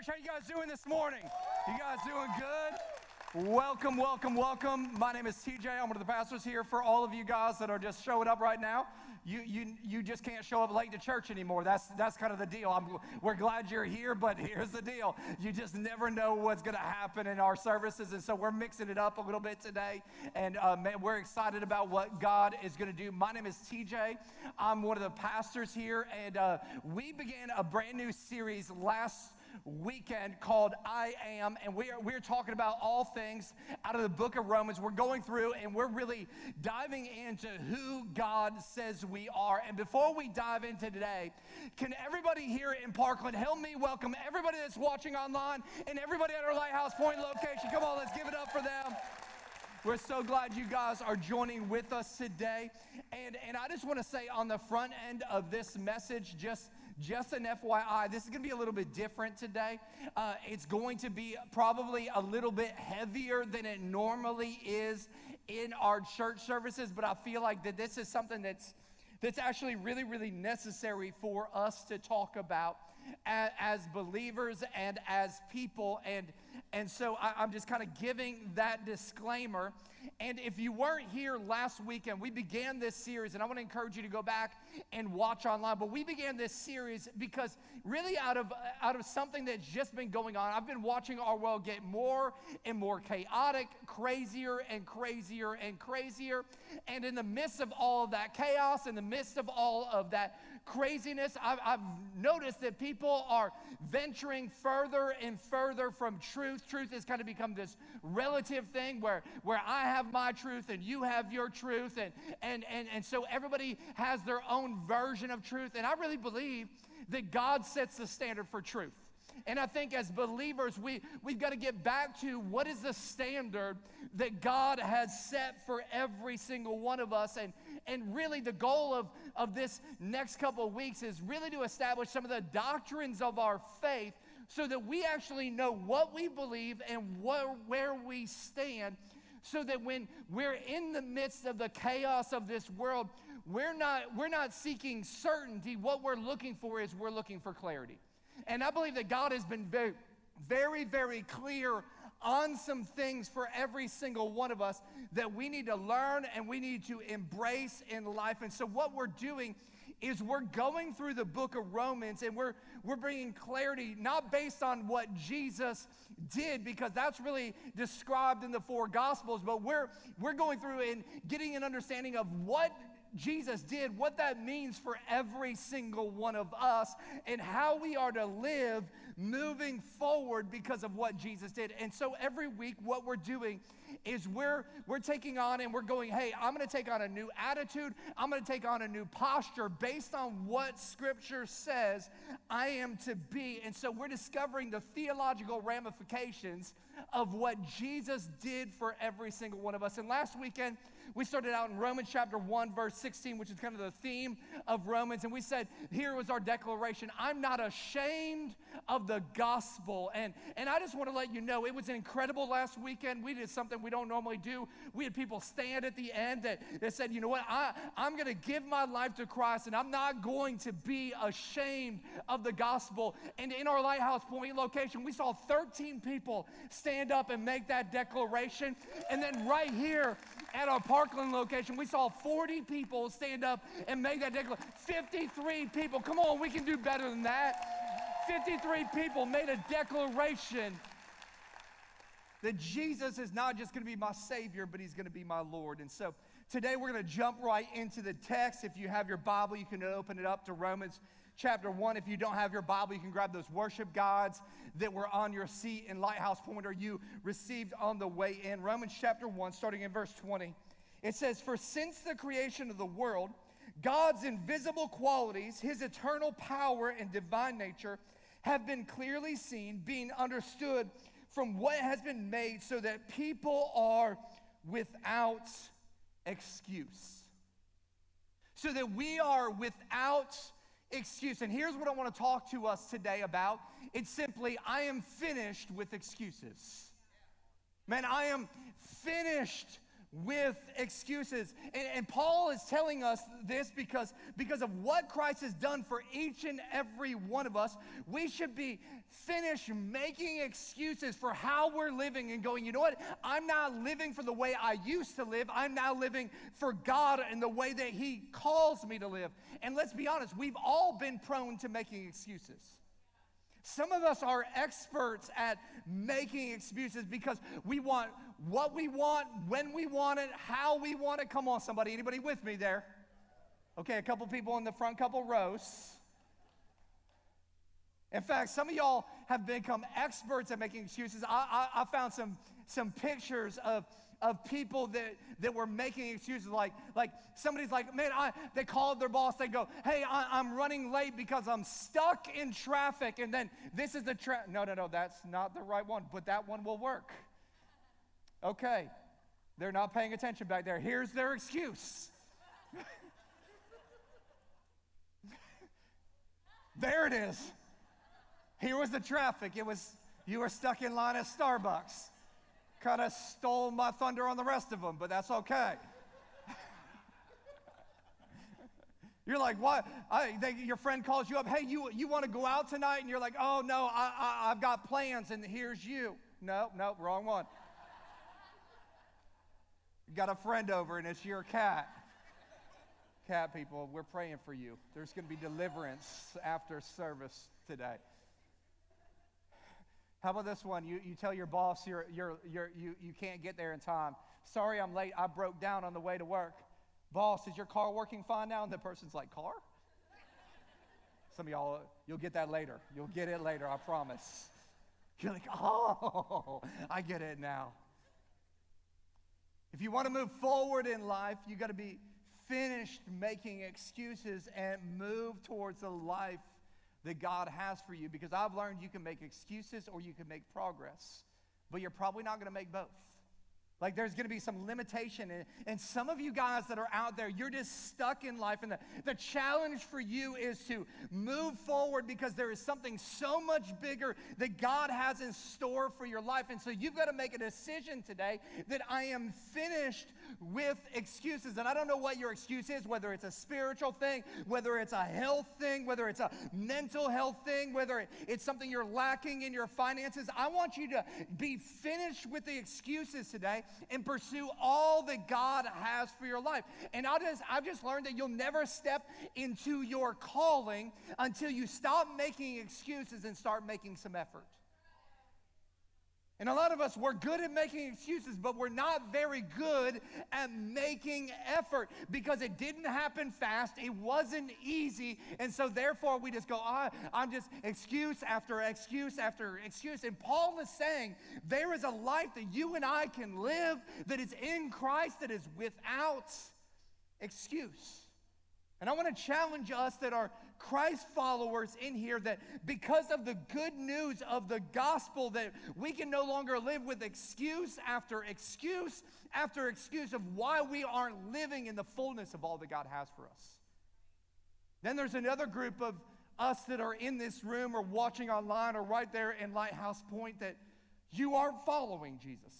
Church, how you guys doing this morning? You guys doing good? Welcome, welcome, welcome. My name is TJ. I'm one of the pastors here. For all of you guys that are just showing up right now, you, you, you just can't show up late to church anymore. That's, that's kind of the deal. I'm, we're glad you're here, but here's the deal. You just never know what's going to happen in our services. And so we're mixing it up a little bit today. And uh, man, we're excited about what God is going to do. My name is TJ. I'm one of the pastors here. And uh, we began a brand new series last weekend called I Am, and we are, we're talking about all things out of the book of Romans. We're going through and we're really diving into who God says we are. And before we dive into today, can everybody here in Parkland help me welcome everybody that's watching online and everybody at our Lighthouse Point location? Come on, let's give it up for them. We're so glad you guys are joining with us today. And, and I just want to say on the front end of this message, just just an FYI, this is going to be a little bit different today. Uh, it's going to be probably a little bit heavier than it normally is in our church services, but I feel like that this is something that's that's actually really, really necessary for us to talk about as, as believers and as people. And, and so I, I'm just kind of giving that disclaimer. And if you weren't here last weekend, we began this series, and I want to encourage you to go back and watch online. But we began this series because really out of out of something that's just been going on, I've been watching our world get more and more chaotic, crazier and crazier and crazier. And in the midst of all of that chaos, in the midst of all of that craziness, I've, I've noticed that people are venturing further and further from truth. Truth has kind of become this relative thing where, where I have my truth and you have your truth. And, and, and, and so everybody has their own version of truth. And I really believe that God sets the standard for truth. And I think as believers, we, we've got to get back to what is the standard that God has set for every single one of us. And, and really, the goal of, of this next couple of weeks is really to establish some of the doctrines of our faith so that we actually know what we believe and what, where we stand. So that when we're in the midst of the chaos of this world, we're not, we're not seeking certainty. What we're looking for is we're looking for clarity. And I believe that God has been very, very, very clear on some things for every single one of us that we need to learn and we need to embrace in life. And so, what we're doing is we're going through the book of Romans and we're, we're bringing clarity, not based on what Jesus did, because that's really described in the four gospels, but we're, we're going through and getting an understanding of what Jesus did, what that means for every single one of us, and how we are to live moving forward because of what Jesus did. And so every week, what we're doing is we're we're taking on and we're going, hey, I'm going to take on a new attitude. I'm going to take on a new posture based on what Scripture says I am to be. And so we're discovering the theological ramifications of what Jesus did for every single one of us. And last weekend, we started out in Romans chapter 1, verse 16, which is kind of the theme of Romans. And we said, here was our declaration I'm not ashamed of the gospel. And, and I just want to let you know, it was incredible last weekend. We did something we don't normally do. We had people stand at the end that, that said, you know what, I, I'm going to give my life to Christ and I'm not going to be ashamed of the gospel. And in our Lighthouse Point location, we saw 13 people stand up and make that declaration. And then right here at our Parkland location, we saw 40 people stand up and make that declaration. 53 people. Come on, we can do better than that. 53 people made a declaration that Jesus is not just going to be my Savior, but He's going to be my Lord. And so today we're going to jump right into the text. If you have your Bible, you can open it up to Romans chapter 1. If you don't have your Bible, you can grab those worship guides that were on your seat in Lighthouse Point or you received on the way in. Romans chapter 1, starting in verse 20. It says, For since the creation of the world, God's invisible qualities, his eternal power and divine nature, have been clearly seen, being understood from what has been made, so that people are without excuse. So that we are without excuse. And here's what I want to talk to us today about it's simply, I am finished with excuses. Man, I am finished with excuses. And, and, Paul is telling us this because, because of what Christ has done for each and every one of us. We should be finished making excuses for how we're living and going, you know what? I'm not living for the way I used to live. I'm now living for God and the way that He calls me to live. And let's be honest, we've all been prone to making excuses. Some of us are experts at making excuses because we want what we want, when we want it, how we want it. Come on, somebody. Anybody with me there? Okay, a couple people in the front couple rows. In fact, some of y'all have become experts at making excuses. I, I, I found some, some pictures of, of people that, that were making excuses like, like somebody's like, man, I, they called their boss. They go, hey, I, am running late because I'm stuck in traffic. And then this is the traffic. No, no, no, that's not the right one, but that one will work. Okay, they're not paying attention back there. Here's their excuse. there it is. Here was the traffic. It was, you were stuck in line at Starbucks. Kind of stole my thunder on the rest of them, but that's okay. You're like, what? I, they, your friend calls you up, hey, you, you want to go out tonight? And you're like, oh, no, I, I, I've got plans, and here's you. No, no, wrong one. Got a friend over, and it's your cat. Cat people, we're praying for you. There's going to be deliverance after service today. How about this one? You, you tell your boss you're, you're, you're, you, you can't get there in time. Sorry, I'm late. I broke down on the way to work. Boss, is your car working fine now? And the person's like, Car? Some of y'all, you'll get that later. You'll get it later, I promise. You're like, Oh, I get it now. If you want to move forward in life, you got to be finished making excuses and move towards the life that God has for you because I've learned you can make excuses or you can make progress, but you're probably not going to make both. Like there's to be some limitation. And, and some of you guys that are out there, you're just stuck in life. And the, the challenge for you is to move forward because there is something so much bigger that God has in store for your life. And so you've got to make a decision today that I am finished with excuses. And I don't know what your excuse is, whether it's a spiritual thing, whether it's a health thing, whether it's a mental health thing, whether it's something you're lacking in your finances. I want you to be finished with the excuses today and pursue all that God has for your life. And I just, I've just learned that you'll never step into your calling until you stop making excuses and start making some effort. And a lot of us, we're good at making excuses, but we're not very good at making effort because it didn't happen fast. It wasn't easy. And so, therefore, we just go, oh, I'm just excuse after excuse after excuse. And Paul is saying there is a life that you and I can live that is in Christ, that is without excuse. And I want to challenge us that are Christ followers in here that because of the good news of the gospel that we can no longer live with excuse after excuse after excuse of why we aren't living in the fullness of all that God has for us. Then there's another group of us that are in this room or watching online or right there in Lighthouse Point that you aren't following Jesus.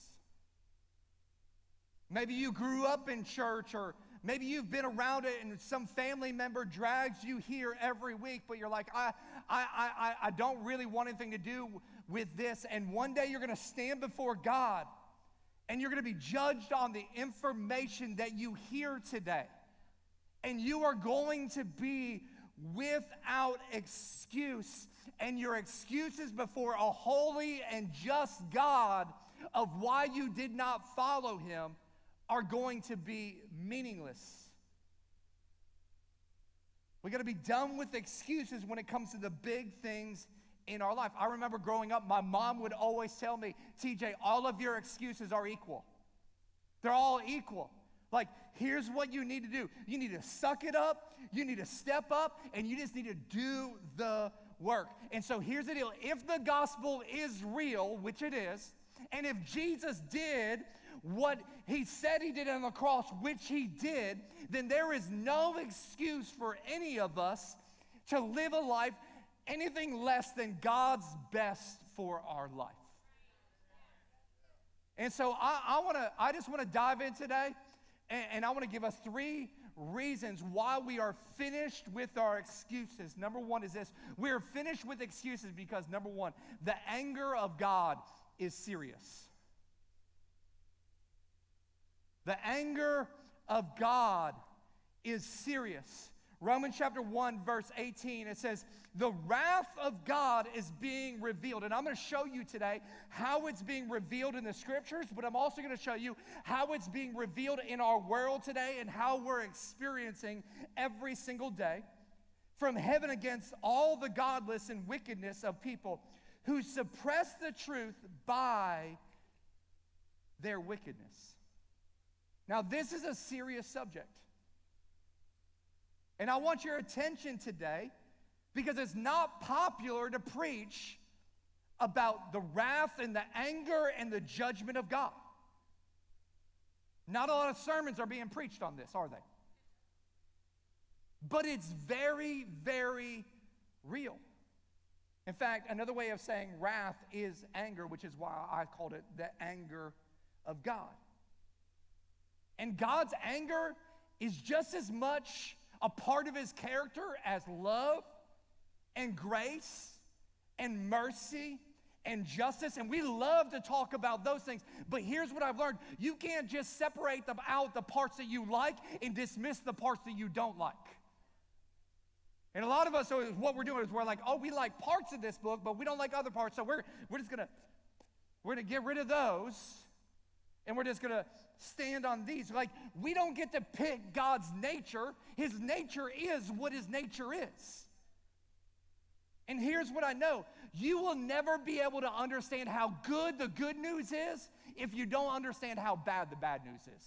Maybe you grew up in church or Maybe you've been around it and some family member drags you here every week, but you're like, I, I, I, I don't really want anything to do with this. And one day you're going to stand before God and you're going to be judged on the information that you hear today. And you are going to be without excuse. And your excuses before a holy and just God of why you did not follow him are going to be meaningless. We got to be done with excuses when it comes to the big things in our life. I remember growing up, my mom would always tell me, TJ, all of your excuses are equal. They're all equal. Like, here's what you need to do you need to suck it up, you need to step up, and you just need to do the work. And so here's the deal if the gospel is real, which it is, and if Jesus did what he said he did on the cross, which he did, then there is no excuse for any of us to live a life anything less than God's best for our life. And so I, I want to, I just want to dive in today, and, and I want to give us three reasons why we are finished with our excuses. Number one is this we are finished with excuses because, number one, the anger of God is serious. The anger of God is serious. Romans chapter 1, verse 18, it says, The wrath of God is being revealed. And I'm going to show you today how it's being revealed in the scriptures, but I'm also going to show you how it's being revealed in our world today and how we're experiencing every single day from heaven against all the godless and wickedness of people who suppress the truth by their wickedness. Now, this is a serious subject. And I want your attention today because it's not popular to preach about the wrath and the anger and the judgment of God. Not a lot of sermons are being preached on this, are they? But it's very, very real. In fact, another way of saying wrath is anger, which is why I called it the anger of God. And God's anger is just as much a part of his character as love and grace and mercy and justice. And we love to talk about those things. But here's what I've learned you can't just separate them out the parts that you like and dismiss the parts that you don't like. And a lot of us, so what we're doing is we're like, oh, we like parts of this book, but we don't like other parts. So we're, we're just gonna, we're gonna get rid of those and we're just gonna stand on these. Like, we don't get to pick God's nature. His nature is what his nature is. And here's what I know you will never be able to understand how good the good news is if you don't understand how bad the bad news is.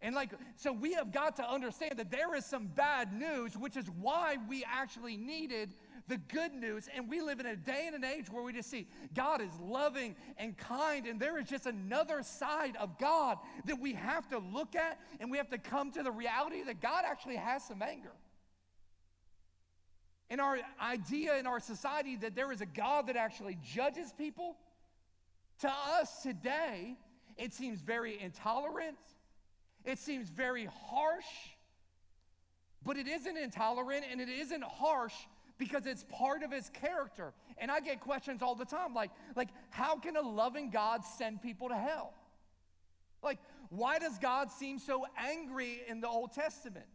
And like, so we have got to understand that there is some bad news, which is why we actually needed the good news. And we live in a day and an age where we just see God is loving and kind, and there is just another side of God that we have to look at, and we have to come to the reality that God actually has some anger. In our idea in our society that there is a God that actually judges people, to us today, it seems very intolerant. It seems very harsh. But it isn't intolerant and it isn't harsh because it's part of his character. And I get questions all the time like, like how can a loving God send people to hell? Like, why does God seem so angry in the Old Testament?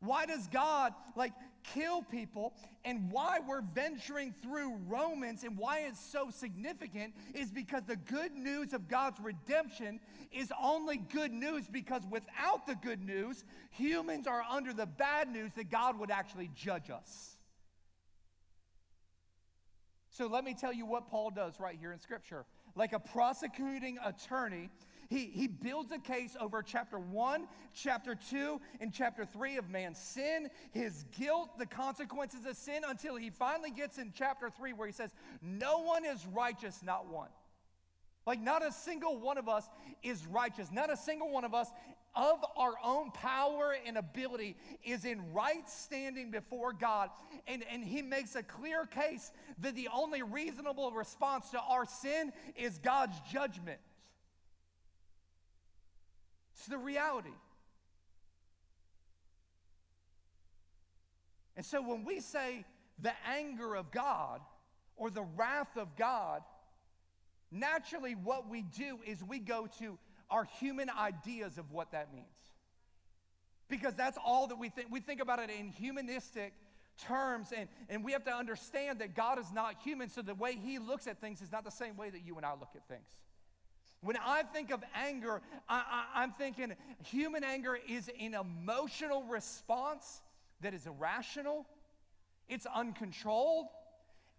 Why does God like kill people? And why we're venturing through Romans and why it's so significant is because the good news of God's redemption is only good news because without the good news, humans are under the bad news that God would actually judge us. So let me tell you what Paul does right here in Scripture. Like a prosecuting attorney, he, he builds a case over chapter 1, chapter 2, and chapter 3 of man's sin, his guilt, the consequences of sin, until he finally gets in chapter 3 where he says, No one is righteous, not one. Like, not a single one of us is righteous. Not a single one of us of our own power and ability is in right standing before God. And, and he makes a clear case that the only reasonable response to our sin is God's judgment. It's the reality. And so when we say the anger of God or the wrath of God, naturally what we do is we go to our human ideas of what that means. Because that's all that we think. We think about it in humanistic terms, and, and we have to understand that God is not human, so the way He looks at things is not the same way that you and I look at things. When I think of anger, I, am thinking human anger is an emotional response that is irrational, it's uncontrolled,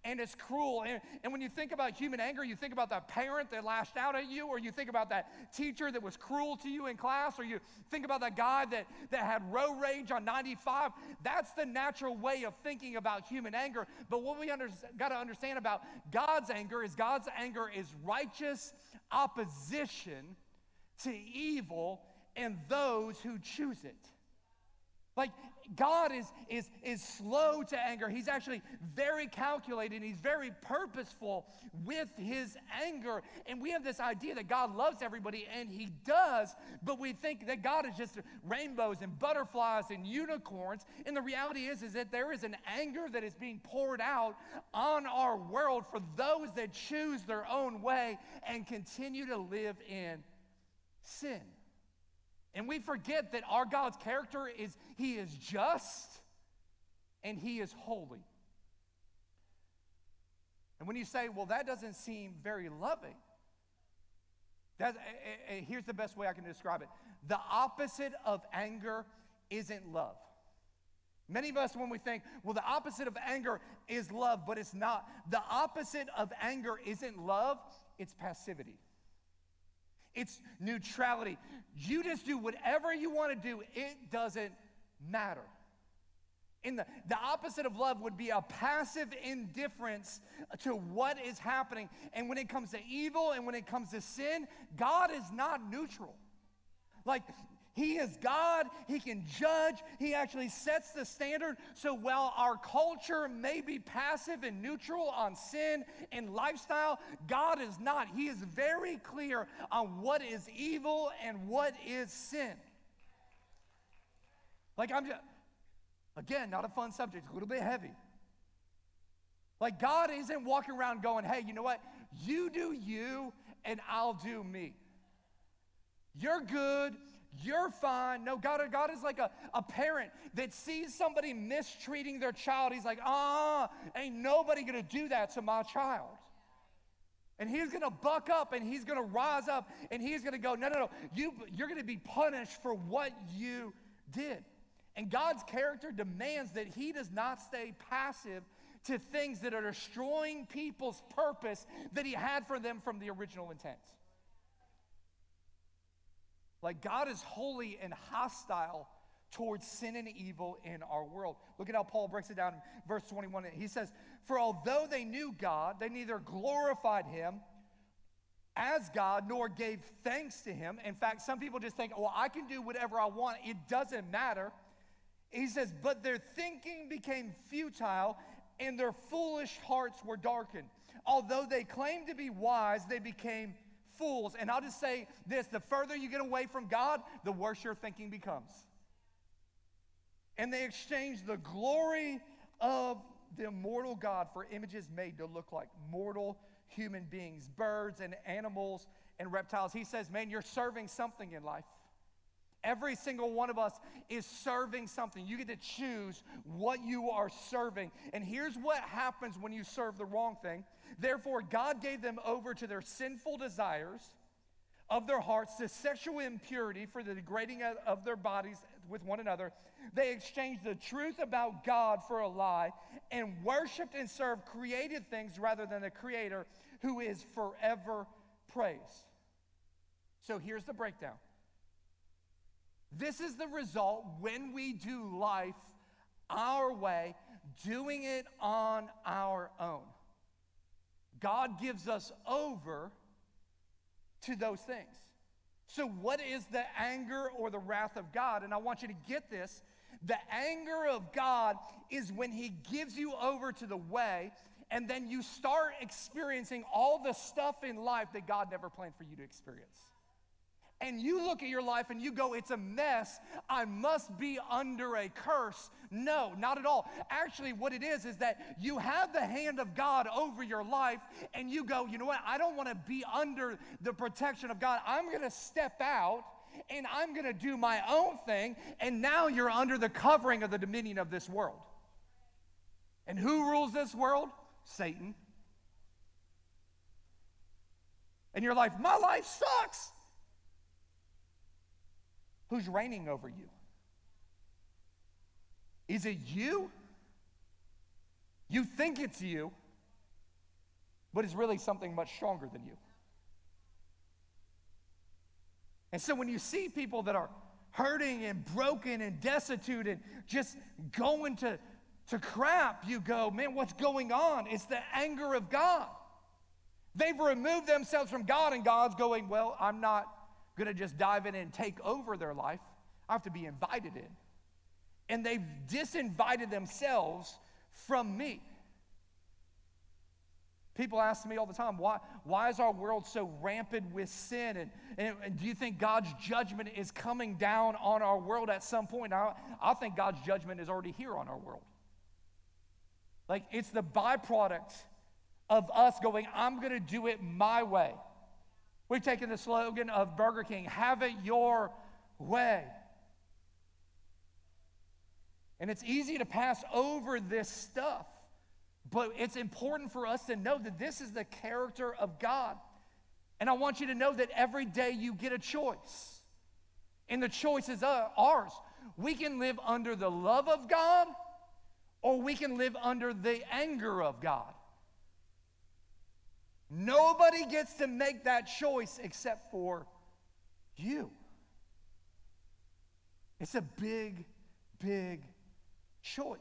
and it's cruel. And, and, when you think about human anger, you think about that parent that lashed out at you, or you think about that teacher that was cruel to you in class, or you think about that guy that, that had road rage on 95. That's the natural way of thinking about human anger. But what we under, got to understand about God's anger is God's anger is righteous opposition to evil and those who choose it. Like God is, is, is slow to anger. He's actually very calculated. He's very purposeful with his anger. And we have this idea that God loves everybody, and he does, but we think that God is just rainbows and butterflies and unicorns. And the reality is, is that there is an anger that is being poured out on our world for those that choose their own way and continue to live in sin. And we forget that our God's character is He is just and He is holy. And when you say, well, that doesn't seem very loving, that's, uh, uh, here's the best way I can describe it the opposite of anger isn't love. Many of us, when we think, well, the opposite of anger is love, but it's not. The opposite of anger isn't love, it's passivity it's neutrality. You just do whatever you want to do, it doesn't matter. In the, the opposite of love would be a passive indifference to what is happening. And when it comes to evil and when it comes to sin, God is not neutral. Like, he is God. He can judge. He actually sets the standard. So while our culture may be passive and neutral on sin and lifestyle, God is not. He is very clear on what is evil and what is sin. Like, I'm just, again, not a fun subject, a little bit heavy. Like, God isn't walking around going, hey, you know what? You do you, and I'll do me. You're good, you're fine. No, God, God is like a, a parent that sees somebody mistreating their child. He's like, ah, ain't nobody gonna do that to my child. And he's gonna buck up and he's gonna rise up and he's gonna go, no, no, no, you, you're gonna be punished for what you did. And God's character demands that he does not stay passive to things that are destroying people's purpose that he had for them from the original intent. Like God is holy and hostile towards sin and evil in our world. Look at how Paul breaks it down in verse 21. He says, For although they knew God, they neither glorified him as God nor gave thanks to him. In fact, some people just think, well, I can do whatever I want, it doesn't matter. He says, But their thinking became futile and their foolish hearts were darkened. Although they claimed to be wise, they became fools. And I'll just say this the further you get away from God, the worse your thinking becomes. And they exchanged the glory of the immortal God for images made to look like mortal human beings, birds and animals and reptiles. He says, Man, you're serving something in life. Every single one of us is serving something. You get to choose what you are serving. And here's what happens when you serve the wrong thing Therefore, God gave them over to their sinful desires of their hearts, to sexual impurity for the degrading of their bodies with one another. They exchanged the truth about God for a lie and worshiped and served created things rather than the Creator who is forever praised. So here's the breakdown. This is the result when we do life our way, doing it on our own. God gives us over to those things. So, what is the anger or the wrath of God? And I want you to get this. The anger of God is when He gives you over to the way, and then you start experiencing all the stuff in life that God never planned for you to experience and you look at your life and you go, it's a mess, I must be under a curse. No, not at all. Actually, what it is is that you have the hand of God over your life and you go, you know what, I don't want to be under the protection of God. I'm going to step out and I'm going to do my own thing. And now you're under the covering of the dominion of this world. And who rules this world? Satan. And you're like, my life sucks. Who's reigning over you? Is it you? You think it's you, but it's really something much stronger than you. And so when you see people that are hurting and broken and destitute and just going to, to crap, you go, man, what's going on? It's the anger of God. They've removed themselves from God, and God's going, well, I'm not going to just dive in and take over their life. I have to be invited in. and they've disinvited themselves from me. People ask me all the time, why, why is our world so rampant with sin? And, and, and, do you think God's judgment is coming down on our world at some point? I, I think God's judgment is already here on our world. Like it's the byproduct of us going, I'm going to do it my way. We've taken the slogan of Burger King, have it your way. And it's easy to pass over this stuff. But it's important for us to know that this is the character of God. And I want you to know that every day you get a choice. And the choice is ours. We can live under the love of God, or we can live under the anger of God. Nobody gets to make that choice except for you. It's a big, big choice.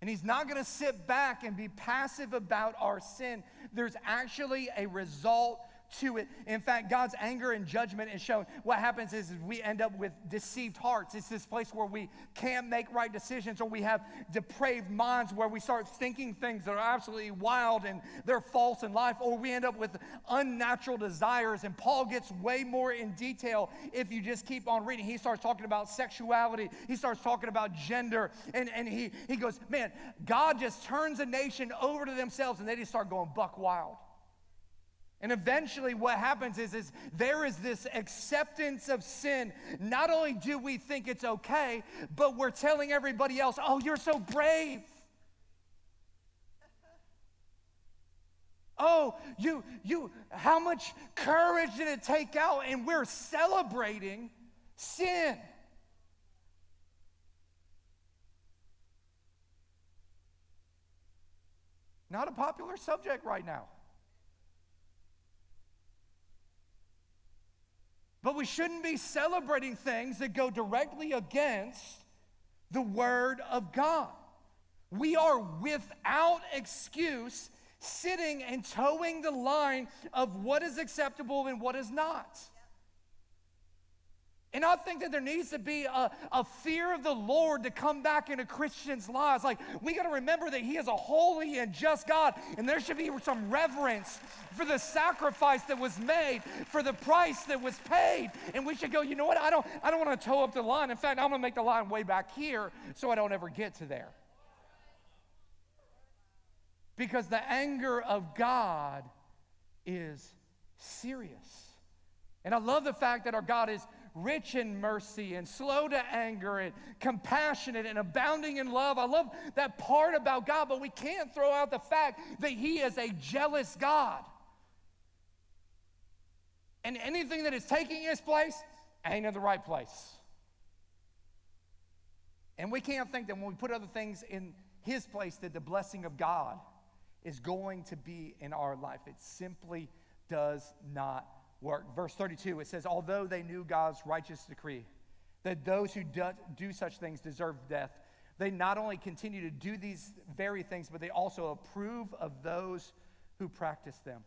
And he's not going to sit back and be passive about our sin. There's actually a result to it. In fact, God's anger and judgment is shown. What happens is, we end up with deceived hearts. It's this place where we can't make right decisions or we have depraved minds where we start thinking things that are absolutely wild and they're false in life, or we end up with unnatural desires. And Paul gets way more in detail if you just keep on reading. He starts talking about sexuality, he starts talking about gender, and, and he, he goes, Man, God just turns a nation over to themselves and they just start going buck wild. And eventually, what happens is, is there is this acceptance of sin. Not only do we think it's okay, but we're telling everybody else, oh, you're so brave. Oh, you, you, how much courage did it take out? And we're celebrating sin. Not a popular subject right now. But we shouldn't be celebrating things that go directly against the Word of God. We are without excuse sitting and toeing the line of what is acceptable and what is not. And I think that there needs to be a, a fear of the Lord to come back into Christians' lives. Like, we got to remember that He is a holy and just God, and there should be some reverence for the sacrifice that was made, for the price that was paid. And we should go, you know what? I don't, I don't want to toe up the line. In fact, I'm going to make the line way back here so I don't ever get to there. Because the anger of God is serious. And I love the fact that our God is rich in mercy and slow to anger and compassionate and abounding in love. I love that part about God, but we can't throw out the fact that He is a jealous God. And anything that is taking His place ain't in the right place. And we can't think that when we put other things in His place, that the blessing of God is going to be in our life. It simply does not work. Verse 32, it says, Although they knew God's righteous decree that those who do, do such things deserve death, they not only continue to do these very things, but they also approve of those who practice them.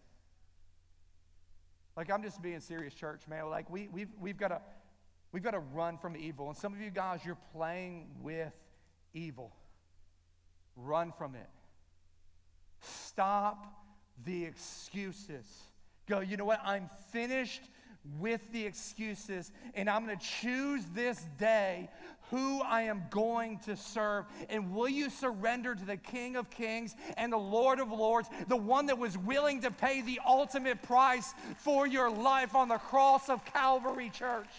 Like, I'm just being serious, church, man. Like, we, we've, we've got. We've got to run from evil. And some of you guys, you're playing with evil. Run from it. Stop the excuses. Go, you know what? I'm finished with the excuses, and I'm going to choose this day who I am going to serve. And will you surrender to the King of Kings and the Lord of Lords, the one that was willing to pay the ultimate price for your life on the cross of Calvary, church?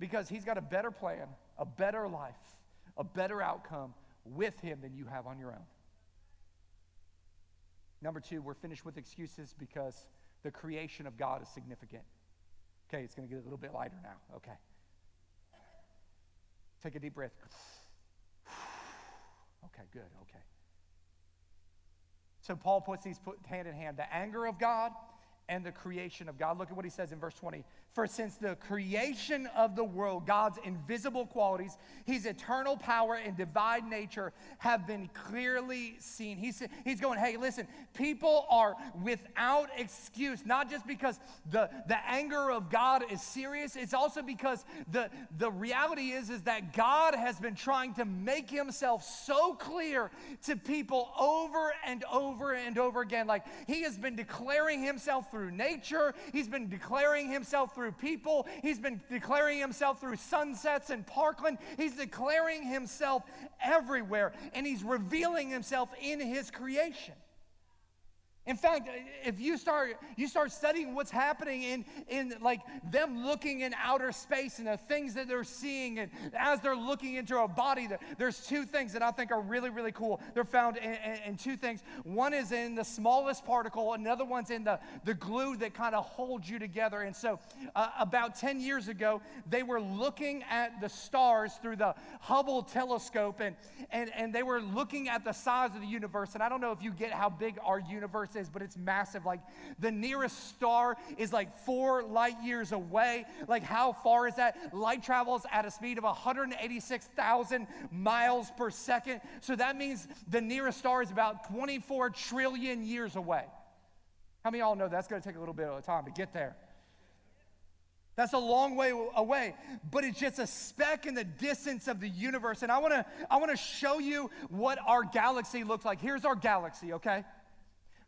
Because he's got a better plan, a better life, a better outcome with him than you have on your own. Number two, we're finished with excuses because the creation of God is significant. Okay, it's going to get a little bit lighter now. Okay. Take a deep breath. Okay, good. Okay. So Paul puts these put hand in hand the anger of God and the creation of God. Look at what he says in verse 20. For since the creation of the world, God's invisible qualities, his eternal power and divine nature have been clearly seen. He's, he's going, hey, listen, people are without excuse, not just because the, the anger of God is serious, it's also because the, the reality is, is that God has been trying to make himself so clear to people over and over and over again. Like he has been declaring himself through nature, he's been declaring himself through people. He's been declaring himself through sunsets and Parkland. He's declaring himself everywhere, and he's revealing himself in his creation. In fact, if you start you start studying what's happening in in like them looking in outer space and the things that they're seeing, and as they're looking into a body, there's two things that I think are really really cool. They're found in, in, in two things. One is in the smallest particle, another one's in the the glue that kind of holds you together. And so, uh, about 10 years ago, they were looking at the stars through the Hubble telescope, and and and they were looking at the size of the universe. And I don't know if you get how big our universe is, but it's massive. Like the nearest star is like four light years away. Like, how far is that? Light travels at a speed of 186,000 miles per second. So that means the nearest star is about 24 trillion years away. How many of y'all know that's going to take a little bit of time to get there? That's a long way away, but it's just a speck in the distance of the universe. And I wanna, I wanna show you what our galaxy looks like. Here's our galaxy, okay?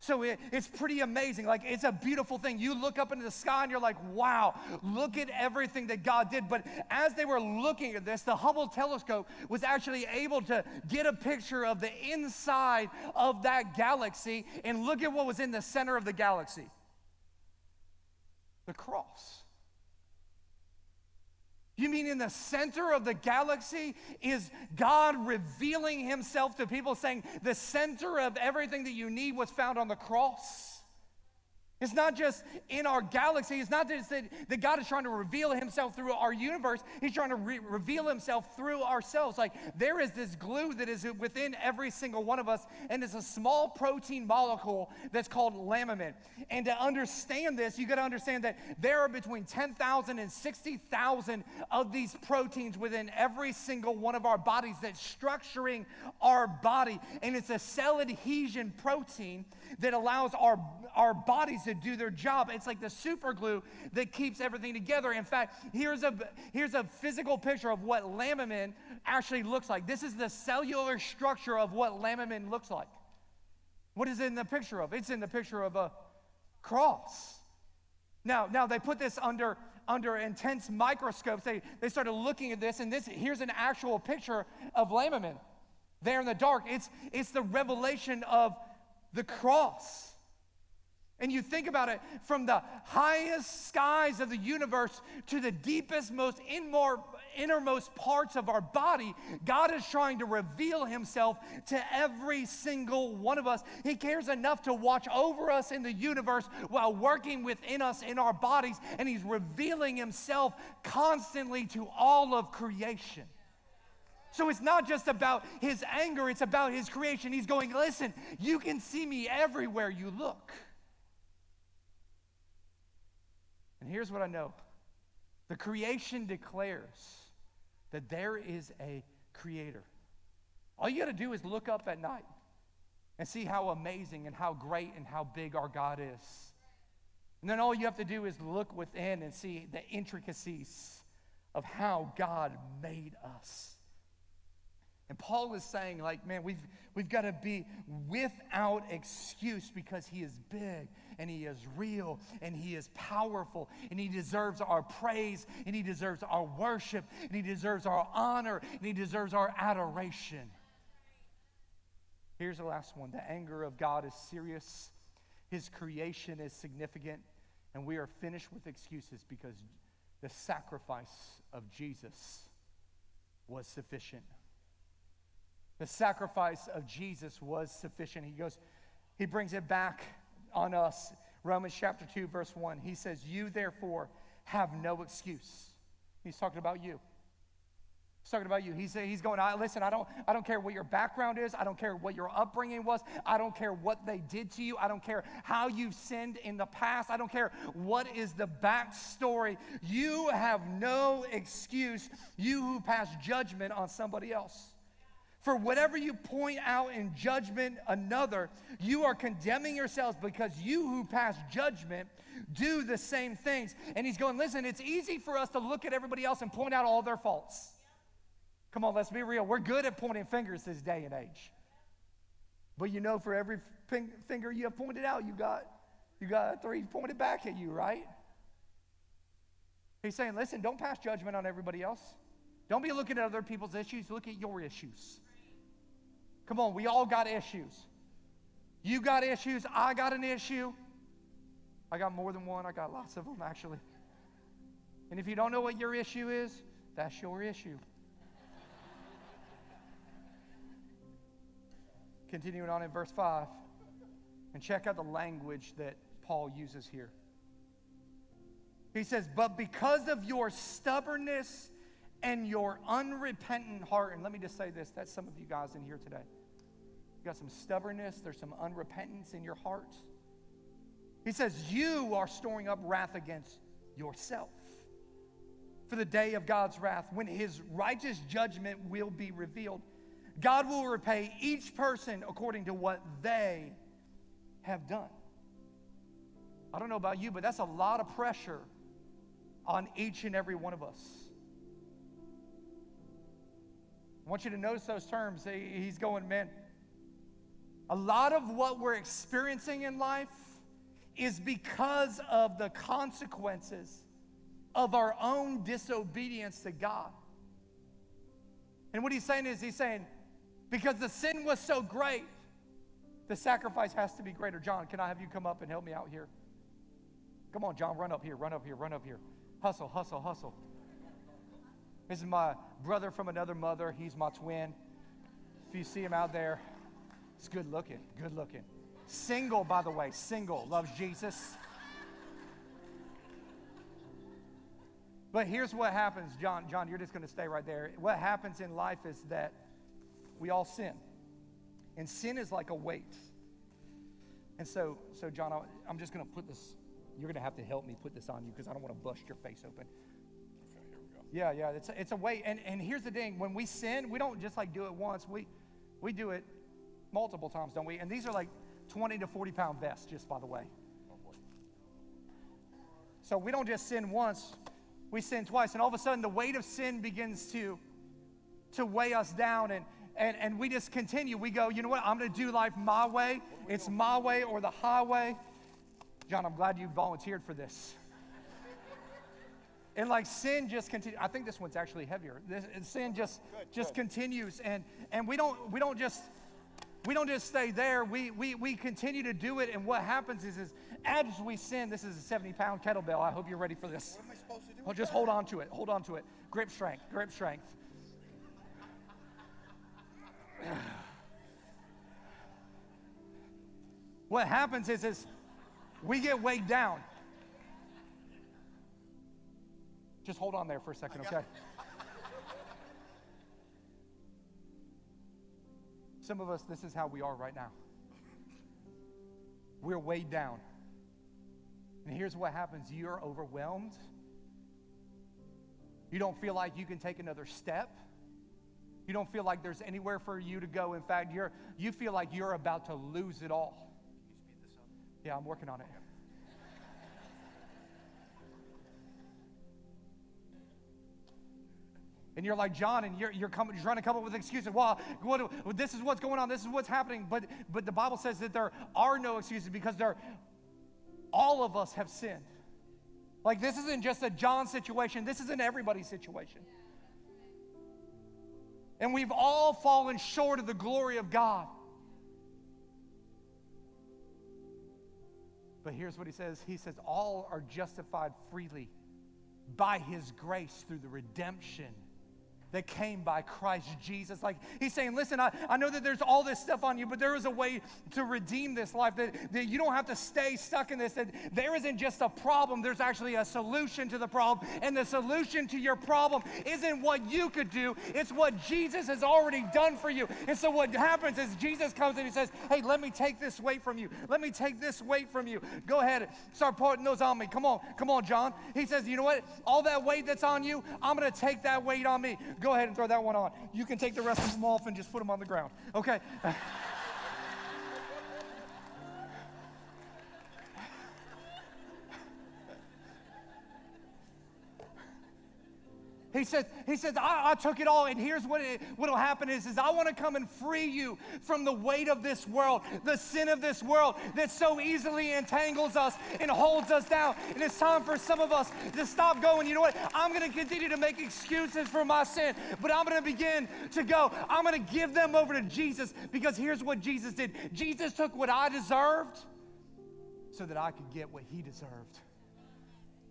So it, it's pretty amazing. Like, it's a beautiful thing. You look up into the sky and you're like, wow, look at everything that God did. But as they were looking at this, the Hubble telescope was actually able to get a picture of the inside of that galaxy and look at what was in the center of the galaxy the cross. You mean in the center of the galaxy is God revealing himself to people, saying the center of everything that you need was found on the cross? It's not just in our galaxy. It's not just that, that God is trying to reveal himself through our universe. He's trying to re- reveal himself through ourselves. Like there is this glue that is within every single one of us, and it's a small protein molecule that's called laminin. And to understand this, you got to understand that there are between 10,000 and 60,000 of these proteins within every single one of our bodies that's structuring our body. And it's a cell adhesion protein that allows our, our bodies to do their job. It's like the super glue that keeps everything together. In fact, here's a, here's a physical picture of what laminin actually looks like. This is the cellular structure of what laminin looks like. What is it in the picture of? It's in the picture of a cross. Now, now they put this under under intense microscopes. They, they started looking at this, and this here's an actual picture of laminin there in the dark. It's, it's the revelation of the cross. And you think about it from the highest skies of the universe to the deepest, most innermost parts of our body, God is trying to reveal Himself to every single one of us. He cares enough to watch over us in the universe while working within us in our bodies, and He's revealing Himself constantly to all of creation. So it's not just about his anger, it's about his creation. He's going, listen, you can see me everywhere you look. And here's what I know the creation declares that there is a creator. All you got to do is look up at night and see how amazing and how great and how big our God is. And then all you have to do is look within and see the intricacies of how God made us. And Paul is saying, like, man, we've, we've got to be without excuse because he is big and he is real and he is powerful and he deserves our praise and he deserves our worship and he deserves our honor and he deserves our adoration. Here's the last one the anger of God is serious, his creation is significant, and we are finished with excuses because the sacrifice of Jesus was sufficient. The sacrifice of Jesus was sufficient. He goes, he brings it back on us. Romans chapter 2, verse 1. He says, You therefore have no excuse. He's talking about you. He's talking about you. He's, he's going, I, listen, I don't, I don't care what your background is. I don't care what your upbringing was. I don't care what they did to you. I don't care how you've sinned in the past. I don't care what is the backstory. You have no excuse, you who pass judgment on somebody else. For whatever you point out in judgment another, you are condemning yourselves because you who pass judgment do the same things. And he's going, listen, it's easy for us to look at everybody else and point out all their faults. Come on, let's be real. We're good at pointing fingers this day and age. But you know, for every finger you have pointed out, you got you got three pointed back at you, right? He's saying, listen, don't pass judgment on everybody else. Don't be looking at other people's issues, look at your issues. Come on, we all got issues. You got issues, I got an issue. I got more than one, I got lots of them actually. And if you don't know what your issue is, that's your issue. Continuing on in verse 5, and check out the language that Paul uses here. He says, But because of your stubbornness and your unrepentant heart, and let me just say this that's some of you guys in here today. You got some stubbornness, there's some unrepentance in your heart. He says, You are storing up wrath against yourself for the day of God's wrath when his righteous judgment will be revealed. God will repay each person according to what they have done. I don't know about you, but that's a lot of pressure on each and every one of us. I want you to notice those terms. He's going, man, a lot of what we're experiencing in life is because of the consequences of our own disobedience to God. And what he's saying is, he's saying, because the sin was so great, the sacrifice has to be greater. John, can I have you come up and help me out here? Come on, John, run up here, run up here, run up here. Hustle, hustle, hustle. This is my brother from another mother. He's my twin. If you see him out there, he's good looking, good looking. Single, by the way, single, loves Jesus. But here's what happens, John. John, you're just going to stay right there. What happens in life is that we all sin. And sin is like a weight. And so, so John, I'm just going to put this, you're going to have to help me put this on you because I don't want to bust your face open. Okay, here we go. Yeah, yeah, it's a, it's a weight. And, and here's the thing when we sin, we don't just like do it once, we, we do it multiple times, don't we? And these are like 20 to 40 pound vests, just by the way. So we don't just sin once, we sin twice. And all of a sudden, the weight of sin begins to, to weigh us down. And, and, and we just continue. We go, you know what? I'm going to do life my way. It's my way or the highway. John, I'm glad you volunteered for this. and like sin just continues. I think this one's actually heavier. This, sin just Good, just good. continues, and and we don't we don't just we don't just stay there. We we we continue to do it, and what happens is is as we sin. This is a 70 pound kettlebell. I hope you're ready for this. What am I supposed to do? Well, just that? hold on to it. Hold on to it. Grip strength. Grip strength. What happens is, is we get weighed down. Just hold on there for a second, okay? Some of us, this is how we are right now. We're weighed down. And here's what happens you're overwhelmed. You don't feel like you can take another step. You don't feel like there's anywhere for you to go. In fact, you're, you feel like you're about to lose it all. Can you speed this up? Yeah, I'm working on it. And you're like John, and you're, you're, you're trying to come up with excuses. Well, what, this is what's going on. This is what's happening. But, but the Bible says that there are no excuses because there, all of us have sinned. Like this isn't just a John situation. This isn't everybody's situation. And we've all fallen short of the glory of God. But here's what he says He says, All are justified freely by his grace through the redemption that came by Christ Jesus. Like he's saying, listen, I, I know that there's all this stuff on you, but there is a way to redeem this life, that, that you don't have to stay stuck in this, that there isn't just a problem, there's actually a solution to the problem. And the solution to your problem isn't what you could do, it's what Jesus has already done for you. And so what happens is Jesus comes and he says, Hey, let me take this weight from you. Let me take this weight from you. Go ahead, start putting those on me. Come on, come on, John. He says, You know what? All that weight that's on you, I'm gonna take that weight on me. Go ahead and throw that one on. You can take the rest of them off and just put them on the ground. Okay. He says, he says I, I, took it all, and here's what what'll happen is, is I want to come and free you from the weight of this world, the sin of this world that so easily entangles us and holds us down. And it's time for some of us to stop going, you know what? I'm going to continue to make excuses for my sin, but I'm going to begin to go. I'm going to give them over to Jesus because here's what Jesus did Jesus took what I deserved so that I could get what he deserved.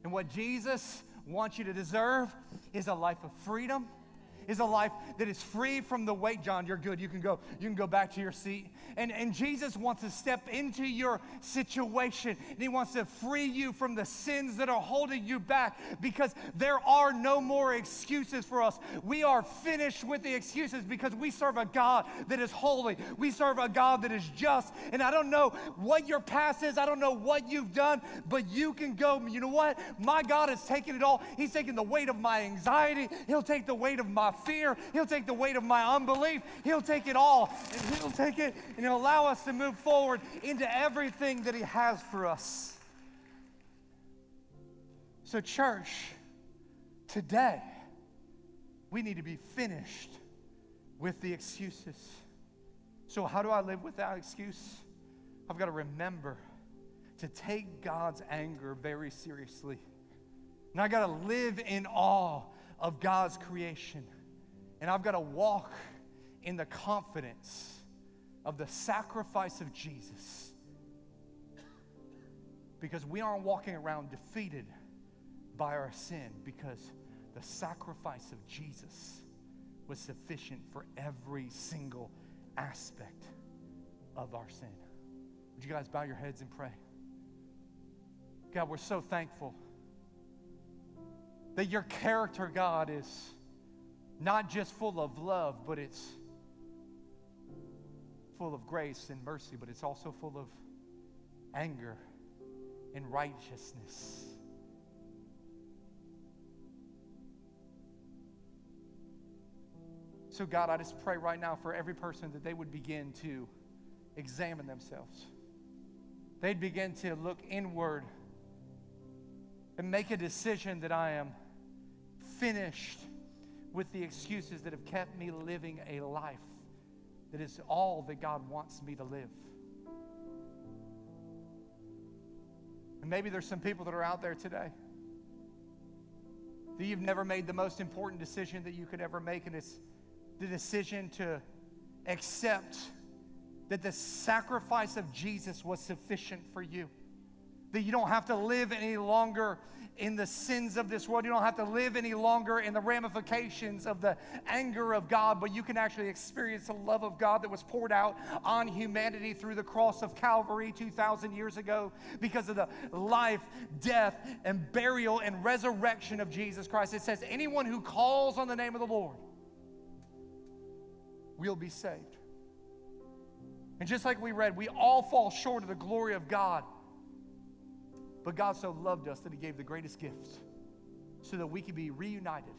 And what Jesus wants you to deserve is a life of freedom is a life that is free from the weight. John, you're good. You can go, you can go back to your seat. And, and Jesus wants to step into your situation and he wants to free you from the sins that are holding you back because there are no more excuses for us. We are finished with the excuses because we serve a God that is holy. We serve a God that is just. And I don't know what your past is, I don't know what you've done, but you can go, you know what? My God has taken it all. He's taken the weight of my anxiety, He'll take the weight of my fear. He'll take the weight of my unbelief. He'll take it all, and He'll take it and He'll allow us to move forward into everything that He has for us. So, church, today, we need to be finished with the excuses. So, how do I live without excuse? I've got to remember to take God's anger very seriously. And I got to live in awe of God's creation. And I've got to walk in the confidence of the sacrifice of Jesus. Because we aren't walking around defeated by our sin, because the sacrifice of Jesus was sufficient for every single aspect of our sin. Would you guys bow your heads and pray? God, we're so thankful that your character, God, is not just full of love, but it's full of grace and mercy, but it's also full of anger and righteousness. So, God, I just pray right now for every person that they would begin to examine themselves. They'd begin to look inward and make a decision that I am finished with the excuses that have kept me living a life that is all that God wants me to live. And maybe there's some people that are out there today that you've never made the most important decision that you could ever make, and it's the decision to accept that the sacrifice of Jesus was sufficient for you. That you don't have to live any longer in the sins of this world. You don't have to live any longer in the ramifications of the anger of God, but you can actually experience the love of God that was poured out on humanity through the cross of Calvary 2,000 years ago because of the life, death, and burial and resurrection of Jesus Christ. It says, anyone who calls on the name of the Lord will be saved. And just like we read, we all fall short of the glory of God. But God so loved us that He gave the greatest gift so that we could be reunited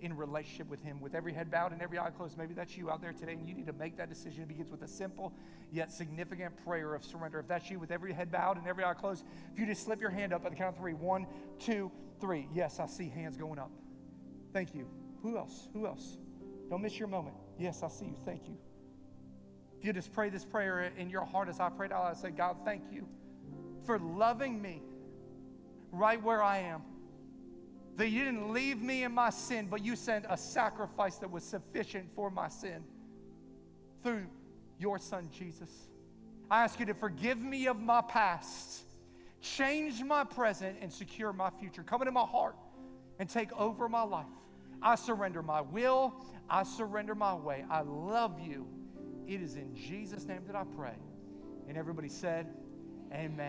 in relationship with Him with every head bowed and every eye closed. Maybe that's you out there today and you need to make that decision. It begins with a simple yet significant prayer of surrender. If that's you with every head bowed and every eye closed, if you just slip your hand up at the count of three one, two, three. Yes, I see hands going up. Thank you. Who else? Who else? Don't miss your moment. Yes, I see you. Thank you. If you just pray this prayer in your heart as I prayed out, I say, God, thank you for loving me right where I am. That you didn't leave me in my sin, but you sent a sacrifice that was sufficient for my sin through your son, Jesus. I ask you to forgive me of my past, change my present, and secure my future. Come into my heart and take over my life. I surrender my will. I surrender my way. I love you. It is in Jesus' name that I pray. And everybody said, Amen.